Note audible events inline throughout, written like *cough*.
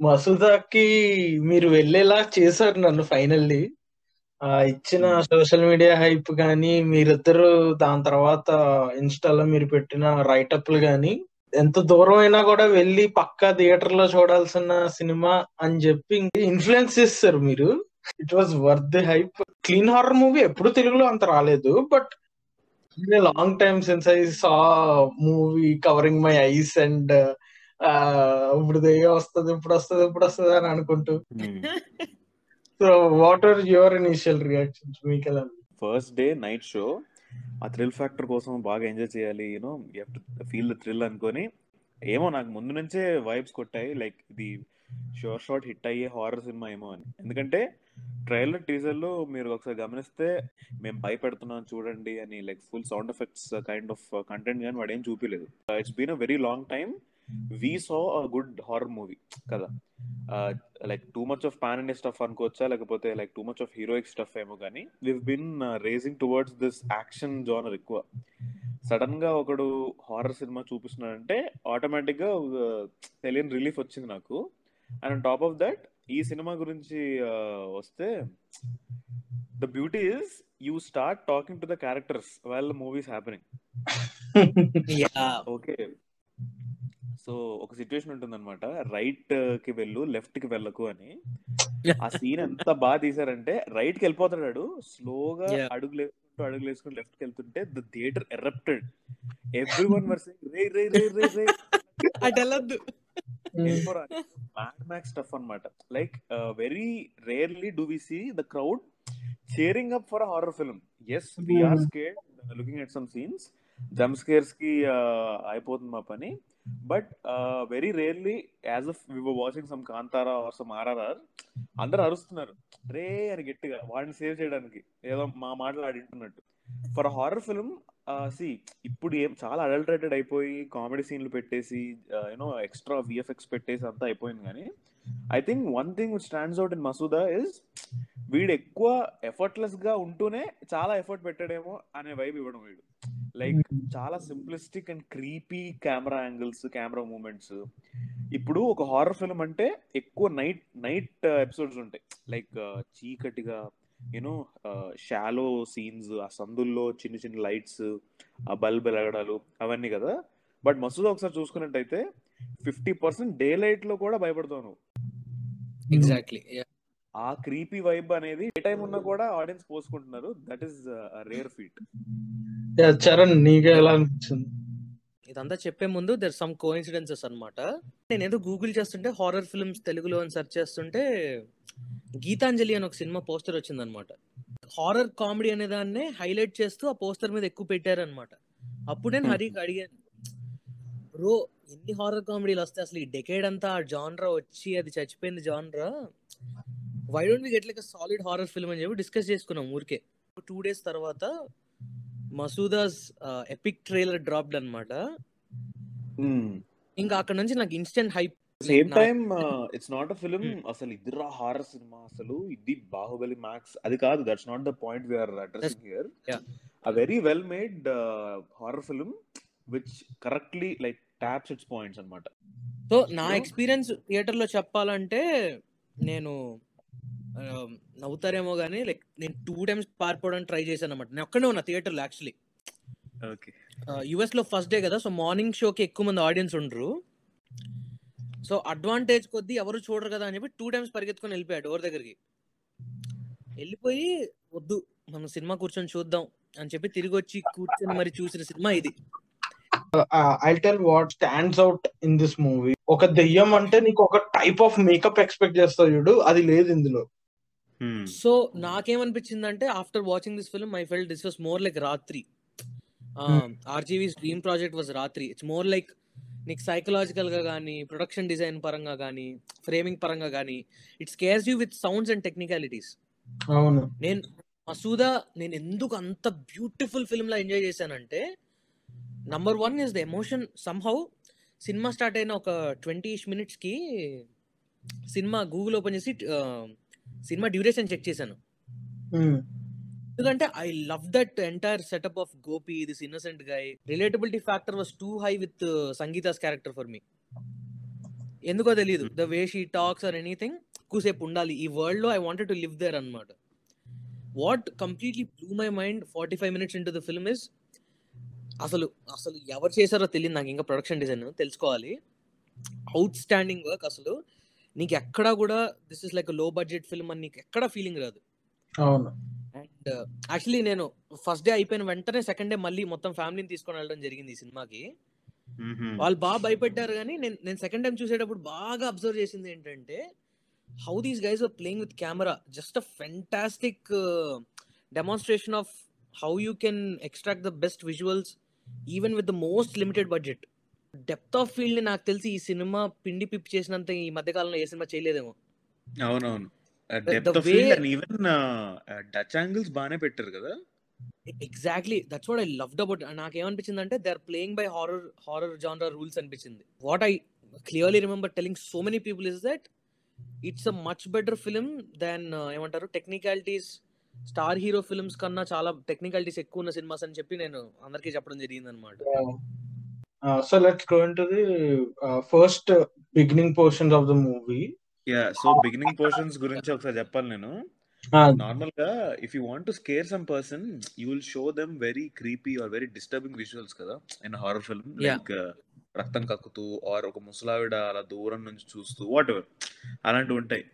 మసూదాకి మీరు వెళ్ళేలా చేశారు నన్ను ఫైనల్లీ ఆ ఇచ్చిన సోషల్ మీడియా హైప్ గానీ మీరిద్దరు దాని తర్వాత ఇన్స్టాలో మీరు పెట్టిన రైటప్లు గానీ ఎంత దూరం అయినా కూడా వెళ్ళి పక్కా థియేటర్లో చూడాల్సిన సినిమా అని చెప్పి ఇన్ఫ్లుయెన్స్ చేస్తారు మీరు. It was worth the hype clean horror movie ఎప్పుడు తెలుగులో అంత రాలేదు but long time since I saw movie covering my eyes and ఇప్పుడు దెయ్యం వస్తుంది ఇప్పుడు వస్తుంది ఇప్పుడు వస్తుంది అని అనుకుంటూ. So what are your initial reactions మీకు ఎలా ఫస్ట్ డే నైట్ షో ఆ థ్రిల్ ఫ్యాక్టర్ కోసం బాగా ఎంజాయ్ చేయాలి you know you feel the thrill అనుకొని. ఏమో నాకు ముందు నుంచే వైబ్స్ కొట్టాయి లైక్ ఇది షోర్ షార్ట్ హిట్ అయ్యే హారర్ సినిమా ఏమో అని. ఎందుకంటే ట్రైలర్ టీజర్లో మీరు ఒకసారి గమనిస్తే మేము భయపెడుతున్నాం చూడండి అని like full sound effects kind of content కానీ వాడు ఏం చూపించలేదు it's been a very long time we saw a good horror movie కదా? Like too much of pan India stuff అనుకోవచ్చా? లేకపోతే like too much of heroic stuff ఏమో కానీ we've been racing towards this action genre ఎక్కువ. సడన్గా ఒకడు horror cinema చూపిస్తున్నాడంటే ఆటోమేటిక్గా తెలియని రిలీఫ్ వచ్చింది నాకు. అండ్ టాప్ ఆఫ్ దట్ ఈ సినిమా గురించి వస్తే the beauty is you start talking to the characters well movies happening okay so ఒక సిచ్యువేషన్ ఉంటుంది అనమాట రైట్కి వెళ్ళు లెఫ్ట్కి వెళ్ళకు అని. ఆ సీన్ ఎంత బాగా తీసారంటే రైట్కి వెళ్ళిపోతాడు స్లోగా అడుగులు వేసుకుంటూ అడుగులు వేసుకుంటూ లెఫ్ట్కి వెళ్తుంటే the theatre erupted every one were రే రే రే రే రే. అటెళ్ళద్దు మ్యాడ్ మ్యాక్స్ స్టఫ్ అనమాట like very rarely do we see the crowd cheering up for horror film as we're scared looking at some scenes jump స్కేర్స్కి అయిపోతుంది మా పని. But very rarely as of we watching some Kantara or some RRR అందరు అరుస్తున్నారు. రే అని గట్టిగా వాడిని save చేయడానికి. ఏదో మా మాటలు ఆడింటున్నట్టు. ఫర్ హారర్ ఫిల్మ్ సి ఇప్పుడు ఏం చాలా అడల్టరేటెడ్ అయిపోయి కామెడీ సీన్లు పెట్టేసి యూనో ఎక్స్ట్రా విఎఫ్ఎక్స్ పెట్టేసి అంతా అయిపోయింది కానీ I think one thing which stands out in Masooda is వీడు ఎక్కువ ఎఫర్ట్లెస్గా ఉంటూనే చాలా ఎఫర్ట్ పెట్టాడేమో అనే వైబ్ ఇవ్వడం వీడు. లైక్ చాలా simplistic and creepy camera angles camera moments ఇప్పుడు ఒక హారర్ ఫిల్మ్ అంటే ఎక్కువ నైట్ నైట్ ఎపిసోడ్స్ ఉంటాయి. లైక్ చీకటిగా యూనో షాలో సీన్స్ ఆ సందుల్లో చిన్న చిన్న లైట్స్ ఆ బల్బ్ వెలగడాలు అవన్నీ కదా. బట్ మసూదా ఒకసారి చూసుకున్నట్టయితే ఫిఫ్టీ పర్సెంట్ డే లైట్లో కూడా భయపడతావు నువ్వు. ఎగ్జాక్ట్లీ ఆ క్రీపీ వైబ్ అనేది ఏ టైం ఉన్నా కూడా audience పోసుకుంటున్నారు. That is rare feat Charan నీకు ఎలా అనిపించింది? ఇదంతా చెప్పే ముందు దర్ సమ్ కోఇన్సిడెన్సెస్ అనమాట నేను ఏదో గూగుల్ చేస్తుంటే హారర్ ఫిల్మ్స్ తెలుగులో అని సెర్చ్ చేస్తుంటే గీతాంజలి అని ఒక సినిమా పోస్టర్ వచ్చిందనమాట. హారర్ కామెడీ అనే దాన్నే హైలైట్ చేస్తూ ఆ పోస్టర్ మీద ఎక్కువ పెట్టారనమాట. అప్పుడు నేను హరికి అడిగాను బ్రో ఎన్ని హారర్ కామెడీలు వస్తాయి? అసలు ఈ డెకేడ్ అంతా ఆ జాన్రా వచ్చి అది చచ్చిపోయింది genre. Why don't we get like solid horror film అని చెప్పి డిస్కస్ చేసుకున్నాం ఊరికే. టూ డేస్ తర్వాత మసూదాస్ ఎపిక్ ట్రైలర్ డ్రాప్డ్ అనమాట. ఇంకా అక్కడ నుంచి నాకు instant hype same time it's not a film అసలు ఇదిరా హారర్ సినిమా అసలు ఇది బాహుబలి మ్యాక్స్ అది కాదు that's not the point we're addressing here a very well made horror film which correctly like taps its points అనమాట సో నా experience థియేటర్లో చెప్పాలంటే నేను నవ్వుతారేమో కానీ లైక్ నేను టూ టైమ్స్ పారిపోవడానికి ట్రై చేశాను అనమాట నేను ఒక్కడే ఉన్నా థియేటర్లో యాక్చువల్లీ ఓకే యుఎస్లో ఫస్ట్ డే కదా సో మార్నింగ్ షోకి ఎక్కువ మంది ఆడియన్స్ ఉండరు. సో అడ్వాంటేజ్ కొద్దీ ఎవరు చూడరు కదా అని చెప్పి టూ టైమ్స్ పరిగెత్తుకొని వెళ్ళిపోయాడు డోర్ దగ్గరికి. వెళ్ళిపోయి వద్దు మనం సినిమా కూర్చొని చూద్దాం అని చెప్పి తిరిగి వచ్చి కూర్చొని మరి చూసిన సినిమా ఇది. I tell what stands out in this movie ఒక దెయ్యం అంటే నీకు ఒక టైప్ ఆఫ్ మేకప్ ఎక్స్పెక్ట్ చేస్తావు చూడు అది లేదు ఇందులో. సో నాకేమనిపించింది అంటే after watching this film I fell this was more like Rathri RGV dream project was Rathri. It's more like నీకు సైకలాజికల్గా కానీ ప్రొడక్షన్ డిజైన్ పరంగా కానీ ఫ్రేమింగ్ పరంగా కానీ it's scares you with sounds and technicalities అవును. నేను మసూదా నేను ఎందుకు అంత బ్యూటిఫుల్ ఫిల్మ్ లా ఎంజాయ్ చేశానంటే number one is the emotion somehow cinema start అయిన ఒక ట్వంటీ మినిట్స్కి సినిమా గూగుల్ ఓపెన్ చేసి సినిమా డ్యూరేషన్ చెక్ చేశాను. ఎందుకంటే I love that entire setup of Gopi this innocent guy relatability factor was too high with Sangeeta's character for me ఎందుకో తెలియదు the way she talks or anything ఎక్కువసేపు ఉండాలి. ఈ వరల్డ్లో I wanted to live there అనమాట what completely blew my mind forty five minutes into the film is అసలు అసలు ఎవరు చేశారో తెలియదు నాకు ఇంకా ప్రొడక్షన్ డిజైన్ తెలుసుకోవాలి. అవుట్ స్టాండింగ్ వర్క్ అసలు. నీకు ఎక్కడా కూడా దిస్ ఇస్ లైక్లో బడ్జెట్ ఫిల్మ్ అని నీకు ఎక్కడా ఫీలింగ్ రాదు. అవును. అండ్ యాక్చువల్లీ నేను ఫస్ట్ డే అయిపోయిన వెంటనే సెకండ్ డే మళ్ళీ మొత్తం ఫ్యామిలీని తీసుకొని వెళ్ళడం జరిగింది ఈ సినిమాకి. వాళ్ళు బాగా భయపెట్టారు కానీ నేను నేను సెకండ్ టైం చూసేటప్పుడు బాగా అబ్జర్వ్ చేసింది ఏంటంటే how these guys are playing with camera just a fantastic demonstration of how you can extract the best visuals even with the most limited budget depth of field నాకు తెలిసి ఈ cinema పిండి పిప్పి చేసినంత ఈ మధ్య కాలంలో ఏ సినిమా చేయలేదేమో. అవునవును. Depth of field and even dutch angles బాగానే పెట్టారు కదా? Exactly that's what I loved about నాకేమనిపించింది అంటే they are playing by horror horror genre rules అనిపించింది what I clearly remember telling so many people is that it's a much better film than ఏమంటారు technicalities star hero films కన్నా చాలా technicalities ఎక్కువ ఉన్న cinemas అని చెప్పి నేను అందరికీ చెప్పడం జరిగింది అనమాట so let's go into the first beginning portions of the movie yeah so beginning portions గురించి ఒకసారి చెప్పాలి నేను. నార్మల్గా if you want to scare some person you will show them very creepy or very disturbing visuals కదా in horror film. Like రక్తం కక్కుతూ are ఒక ముసలావిడ అలా దూరం నుంచి చూస్తూ వాట్ ఎవర్ అలాంటివి ఉంటాయి.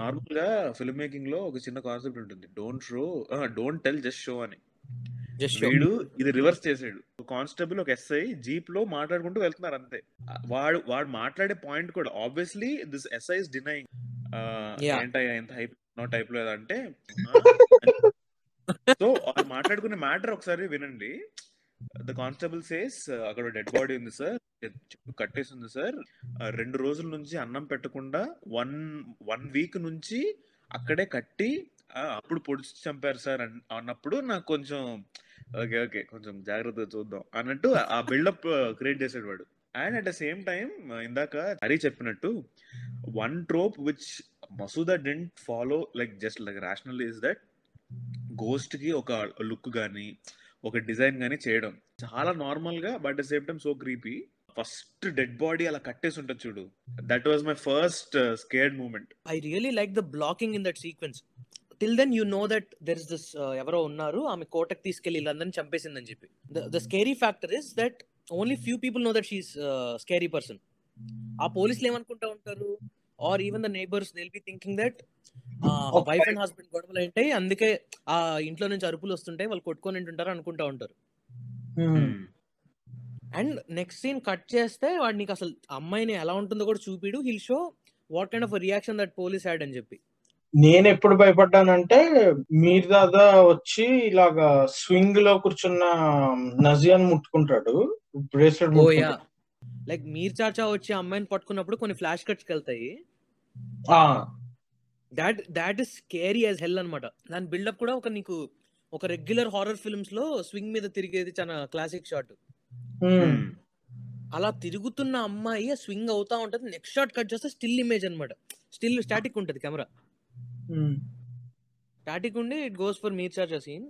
నార్మల్గా ఫిల్మ్ మేకింగ్లో ఒక చిన్న కాన్సెప్ట్ ఉంటుంది. Don't show don't tell just show అని. వీడు ఇది రివర్స్ చేసాడు. కానిస్టేబుల్ ఒక ఎస్ఐ జీప్లో మాట్లాడుకుంటూ వెళ్తున్నారు అంతే. వాడు వాడు మాట్లాడే పాయింట్ కూడా ఆబ్వియస్లీ దిస్ ఎస్ఐ ఇస్. ఏంటయ్యా హైప్ నో టైప్లో అంటే *laughs* సో మాట్లాడుకునే మ్యాటర్ ఒకసారి వినండి. ద కానిస్టేబుల్ సేస్ అక్కడ డెడ్ బాడీ ఉంది సార్ కట్టేసి ఉంది సార్ రెండు రోజుల నుంచి అన్నం పెట్టకుండా వన్ వన్ వీక్ నుంచి అక్కడే కట్టి అప్పుడు పొడిచి చంపారు సార్ అన్- అన్నప్పుడు నాకు కొంచెం ఓకే ఓకే కొంచెం జాగ్రత్తగా చూద్దాం అన్నట్టు ఆ బిల్డప్ క్రియేట్ చేసాడు వాడు. And at the same time ఇందాక హరి చెప్పినట్టు one trope which Masooda didn't follow like just like rational is that గోస్ట్కి ఒక లుక్ కానీ ఒక డిజైన్ గానీ చేయడం. చాలా నార్మల్గా but the same time so creepy. First dead body అలా కట్టేసి ఉంటుంది చూడు. That was my first scared moment. I really like the blocking in that sequence. Till then you know that there is this ఎవరో ఉన్నారు ఆమె కోటకు తీసుకెళ్ళి వీళ్ళందరినీ చంపేసిందని చెప్పి. The scary factor is that only few people know that she's scary person ఆ పోలీసులు ఏమనుకుంటా ఉంటారు? Or even the neighbours will be thinking that wife and husband గొడవలు ఏంటాయి అందుకే ఆ ఇంట్లో నుంచి అరుపులు వస్తుంటాయి వాళ్ళు కొట్టుకొని ఉంటారు అనుకుంటా ఉంటారు. అండ్ నెక్స్ట్ సీన్ కట్ చేస్తే వాడు నీకు అసలు అమ్మాయిని ఎలా ఉంటుందో కూడా చూపిడు. He'll show what kind of reaction that police had అని చెప్పి. నేను ఎప్పుడు భయపడ్డానంటే మీర్ దాదా వచ్చి ఇలాగా స్వింగ్లో కూర్చున్న నజియాన్ ముట్టుకుంటాడు bracelet oh yeah. Like Mir Chacha వచ్చి అమ్మాయిని పట్టుకున్నప్పుడు కొన్ని ఫ్లాష్ కట్స్ వెళ్తాయి that that is scary as hell అనమాట దాని బిల్డప్ కూడా ఒక నీకు ఒక రెగ్యులర్ హారర్ ఫిల్మ్స్లో స్వింగ్ మీద తిరిగేది చాలా క్లాసిక్ షాట్. అలా తిరుగుతున్న అమ్మాయి స్వింగ్ అవుతా ఉంటది నెక్స్ట్ షాట్ కట్ చేస్తే స్టిల్ ఇమేజ్ అన్నమాట. స్టిల్ స్టాటిక్ ఉంటది కెమెరా. స్టాటిక్ ఉండి it goes for Mir Chacha scene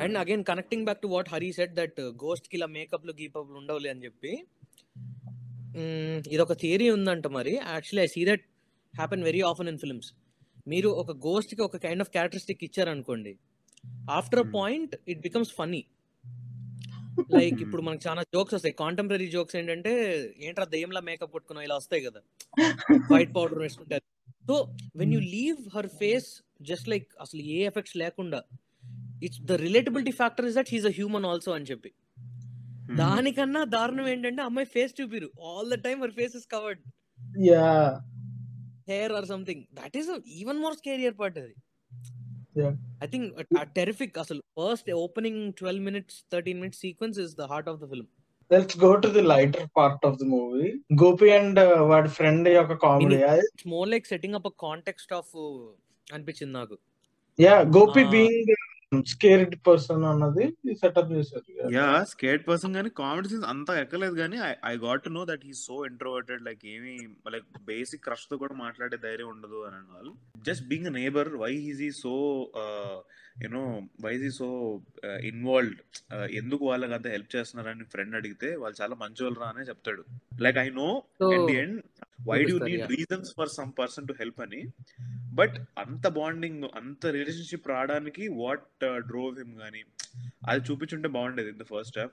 and again connecting back to what Hari said that గోస్ట్కి ఇలా మేకప్ గీపప్ ఉండవులే అని చెప్పి మ్మ్, ఇదొక థియరీ ఉందంట మరి actually I see that happen very often in films మీరు ఒక గోస్ట్కి ఒక కైండ్ ఆఫ్ క్యారెక్టరిస్టిక్ ఇచ్చారనుకోండి after uh. Point it becomes funny like ఇప్పుడు మనకు చాలా జోక్స్ వస్తాయి కాంటెంపరీ జోక్స్ ఏంటంటే ఏంట్రా దయ్యంలా మేకప్ కొట్టుకున్నా ఇలా వస్తాయి కదా. వైట్ పౌడర్ వేసుకుంటారు so when you leave her face just like అసలు ఏ ఎఫెక్ట్స్ లేకుండా it's the relatability factor is that he's uh human also అని చెప్పి. దానికన్నా దారుణం ఏంటంటే అమ్మాయి face చూపిరు. All the time her face is covered yeah hair or something that is even more scarier part అది. ఐ థింక్ టెరిఫిక్ అసలు first opening twelve minutes thirteen minutes sequence is the heart of the film let's go to the lighter part of the movie Gopi and వాడి friend యొక్క comedy more like setting up context of అనిపించింది నాకు. Yeah Gopi. Being scared person అన్నది setup చేశారు yeah scared person కానీ comedy scenes అంతా ఎక్కలేదు కానీ I got to know that he so introverted like ఏమి లైక్ బేసిక్ క్రష్తో కూడా మాట్లాడే ధైర్యం ఉండదు అని వాళ్ళు just being neighbour why is he so you know why is he so involved ఎందుకు వాళ్ళకి అంత హెల్ప్ చేస్తున్నారని ఫ్రెండ్ అడిగితే వాళ్ళు చాలా మంచి రా అనే చెప్తాడు. Like I know and why do need. Reasons for some person to help అని? బట్ అంత బాండింగ్ అంత రిలేషన్షిప్ రావడానికి వాట్ డ్రోవ్ హిమ్ గానీ అది చూపించుంటే బాగుండేది ఇన్ ద ఫస్ట్ హాఫ్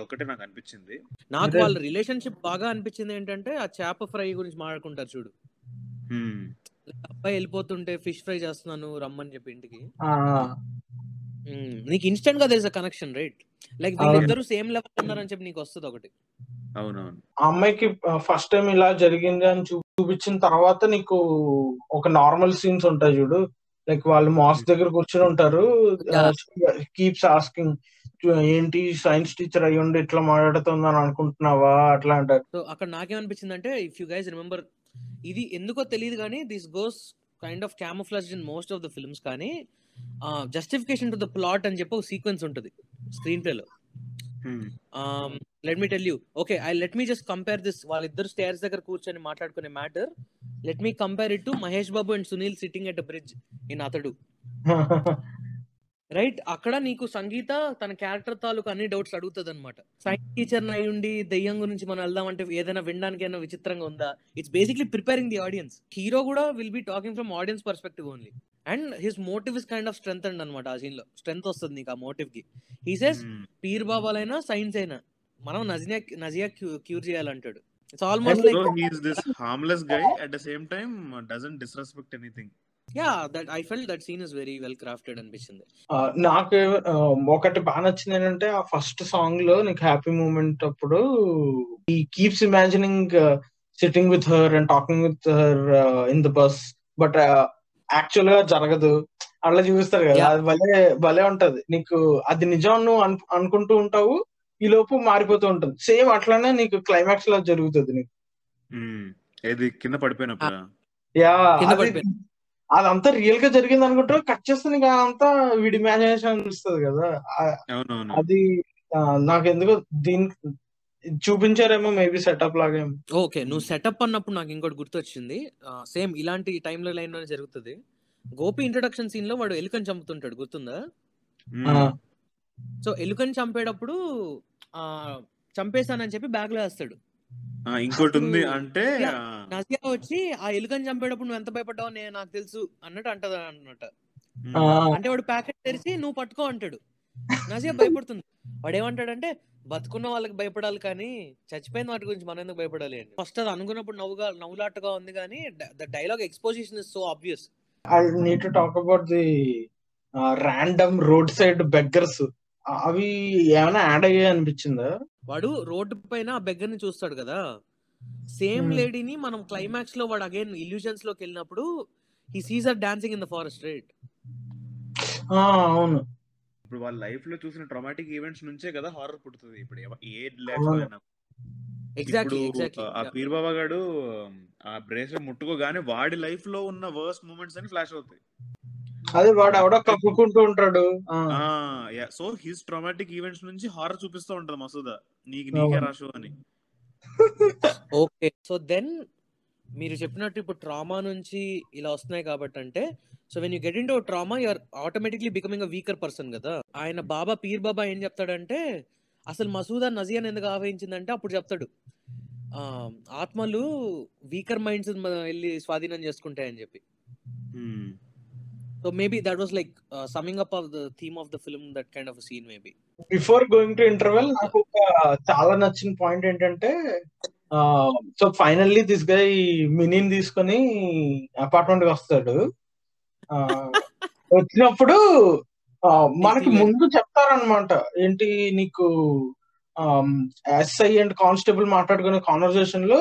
ఒకటే నాకు అనిపించింది నాకు. వాళ్ళ రిలేషన్షిప్ బాగా అనిపించింది ఏంటంటే ఆ చేప ఫ్రై గురించి మాట్లాడుకుంటారు చూడు. అబ్బాయి వెళ్ళిపోతుంటే ఫిష్ ఫ్రై చేస్తున్నాను రమ్మని చెప్పి ఇంటికి. నీకు ఇన్స్టెంట్గా తెలుసా కనెక్షన్ రైట్ లైక్. వీళ్ళిద్దరు సేమ్ లెవెల్ ఉన్నారని చెప్పి నీకు వస్తుంది ఒకటి అవునవును ఆ అమ్మాయికి ఫస్ట్ టైం ఇలా జరిగింది అని చూ- చూపించిన తర్వాత నీకు ఒక నార్మల్ సీన్స్ ఉంటాయి చూడు లైక్ వాళ్ళు మాస్ దగ్గర కూర్చొని ఉంటారు. కీప్స్ ఆస్కింగ్ ఏంటి సైన్స్ టీచర్ అయ్యి ఉండి ఇట్లా మాట్లాడుతుంది అని అనుకుంటున్నావా అట్లా అంటారు సో అక్కడ నాకేమనిపించింది అంటే ఇఫ్ యూ గైస్ రిమెంబర్ ఇది ఎందుకో తెలియదు కానీ this goes kind of camouflage in most of the films కానీ జస్టిఫికేషన్ టు ద ప్లాట్ అని చెప్పి ఒక సీక్వెన్స్ ఉంటుంది స్క్రీన్ ప్లేలో. Let me tell you okay I let me just compare this వాళ్ళిద్దరు స్టేర్స్ దగ్గర కూర్చొని మాట్లాడుకునే matter let me compare it to Mahesh Babu and Sunil sitting at bridge in Athadu right? అక్కడ నీకు సంగీత తన క్యారెక్టర్ తాలూకు అన్ని డౌట్స్ అడుగుతుంది అనమాట సైన్స్ టీచర్ అయి ఉండి దెయ్యం గురించి మనం వెళ్దామంటే ఏదైనా వినడానికి ఏమైనా విచిత్రంగా ఉందా? It's basically preparing the audience hero కూడా will be talking from audience perspective only and his motive is kind of strength and అనమాట ఆ సీన్లో. స్ట్రెంత్ వస్తుంది నీకు ఆ మోటివ్కి. He says. పీర్ బాబాలైనా సైన్స్ అయినా మనం Nazia Nazia cure చేయాలంటాడు. It's almost like he is this harmless guy at the same time yeah that I felt that scene is very well crafted అనిపించింది నాకు ఒకటి బాగా నచ్చింది ఏంటంటే ఆ ఫస్ట్ సాంగ్లో నీకు హ్యాపీ మూమెంట్ అప్పుడు he keeps imagining sitting with her and talking with her in the bus but యాక్చువల్గా జరగదు. అట్లా చూపిస్తారు కదా. అది భలే భలే ఉంటది. నీకు అది నిజం నువ్వు అను- అనుకుంటూ ఉంటావు ఈ లోపు మారిపోతూ ఉంటుంది. సేమ్ అట్లానే నీకు క్లైమాక్స్లో జరుగుతుంది నీకు. ఏది కింద పడిపోయినప్పుడు? యా అదంతా రియల్గా జరిగింది అనుకుంటా కట్ చేస్తే నీకు అదంతా వీడి ఇమాజినేషన్ అనిపిస్తుంది కదా. అది నాకు ఎందుకో దీని చూపించారేమో మేబీ సెటప్ లాగా ఏమో. ఓకే నువ్వు సెటప్ అన్నప్పుడు నాకు ఇంకోటి గుర్తొచ్చింది. సేమ్ ఇలాంటి టైంలో లైన్లోనే జరుగుతుంది. గోపి ఇంట్రొడక్షన్ సీన్లో వాడు ఎలుకని చంపుతుంటాడు గుర్తుందా. ఆ, సో ఎలుకని చంపేటప్పుడు ఆ చంపేశానని చెప్పి బ్యాగ్లో వేస్తాడు. ఇంకోటి ఉంది అంటే నజియా వచ్చి ఆ ఎలుకని చంపేటప్పుడు నువ్వు ఎంత భయపడ్డావు నేను నాకు తెలుసు అన్నట్టు అంటది అన్నమాట. అంటే వాడు ప్యాకెట్ తెరిచి నువ్వు పట్టుకో అంటాడు. నజియా భయపడుతుంది. వాడు ఏమంటాడంటే బతుకున్న వాళ్ళకి భయపడాలి కానీ చచ్చిపోయిన వాటి గురించి మనం ఎందుకు భయపడాలి అని. ఫస్ట్ అది అనుకున్నప్పుడు నవ్వుగా నవ్వులాటగా ఉంది కానీ the dialogue exposition is so obvious. I need to talk about the random road side beggars. అవి ఏమైనా యాడ్ అయ్యాయి అనిపించిందా? వాడు రోడ్డు పైన ఆ బెగ్గర్ని చూస్తాడు కదా. సేమ్. లేడీని మనం క్లైమాక్స్లో వాడు అగైన్ ఇల్యూజన్స్లోకి వెళ్ళినప్పుడు ఈ Caesar dancing in the forest right? ఆ, అవును. ఇప్పుడు వాళ్ళ లైఫ్లో చూసిన ట్రామాటిక్ ఈవెంట్స్ నుంచే కదా హారర్ పుడుతుంది. ఇప్పుడు ఏ ఎగ్జాక్ట్లీ ఎగ్జాక్ట్లీ ఆ పీర్ బాబా గాడు ఆ బ్రేస్లెట్ ముట్టుకోగానే వాడి లైఫ్లో ఉన్న వర్స్ట్ మూమెంట్స్ అని ఫ్లాష్ అవుతాయి. అదే వాడు ఎవడో కప్పుకుంటూ ఉంటాడు. ఆ, సో హిస్ ట్రామాటిక్ ఈవెంట్స్ నుంచి హారర్ చూపిస్తూ ఉంటది మసూదా. నీకు నీకే. రాషు అని. ఓకే. సో దెన్ మీరు చెప్పినట్టు ఇప్పుడు ట్రామా నుంచి ఇలా వస్తున్నాయి కాబట్టి అంటే so when you get into trauma you're automatically becoming a weaker person కదా. ఆయన బాబా పీర్ బాబా ఏం చెప్తాడంటే అసలు మసూదా నజియాన్ ఎందుకు ఆవహించిందంటే అప్పుడు చెప్తాడు. ఆ, ఆత్మలు వీకర్ మైండ్స్ వెళ్ళి స్వాధీనం చేసుకుంటాయని చెప్పి. So maybe that was like summing up of the theme of the film that kind of scene maybe before going to interval నాకు ఒక చాలా నచ్చిన పాయింట్ ఏంటంటే సో ఫైనల్లీ దిస్ గై మినీని తీసుకొని అపార్ట్మెంట్కి వస్తాడు ఆ, వచ్చినప్పుడు మనకి. ముందు చెప్తారనమాట ఏంటి నీకు ఎస్ఐ అండ్ కానిస్టేబుల్ మాట్లాడుకునే కాన్వర్సేషన్లో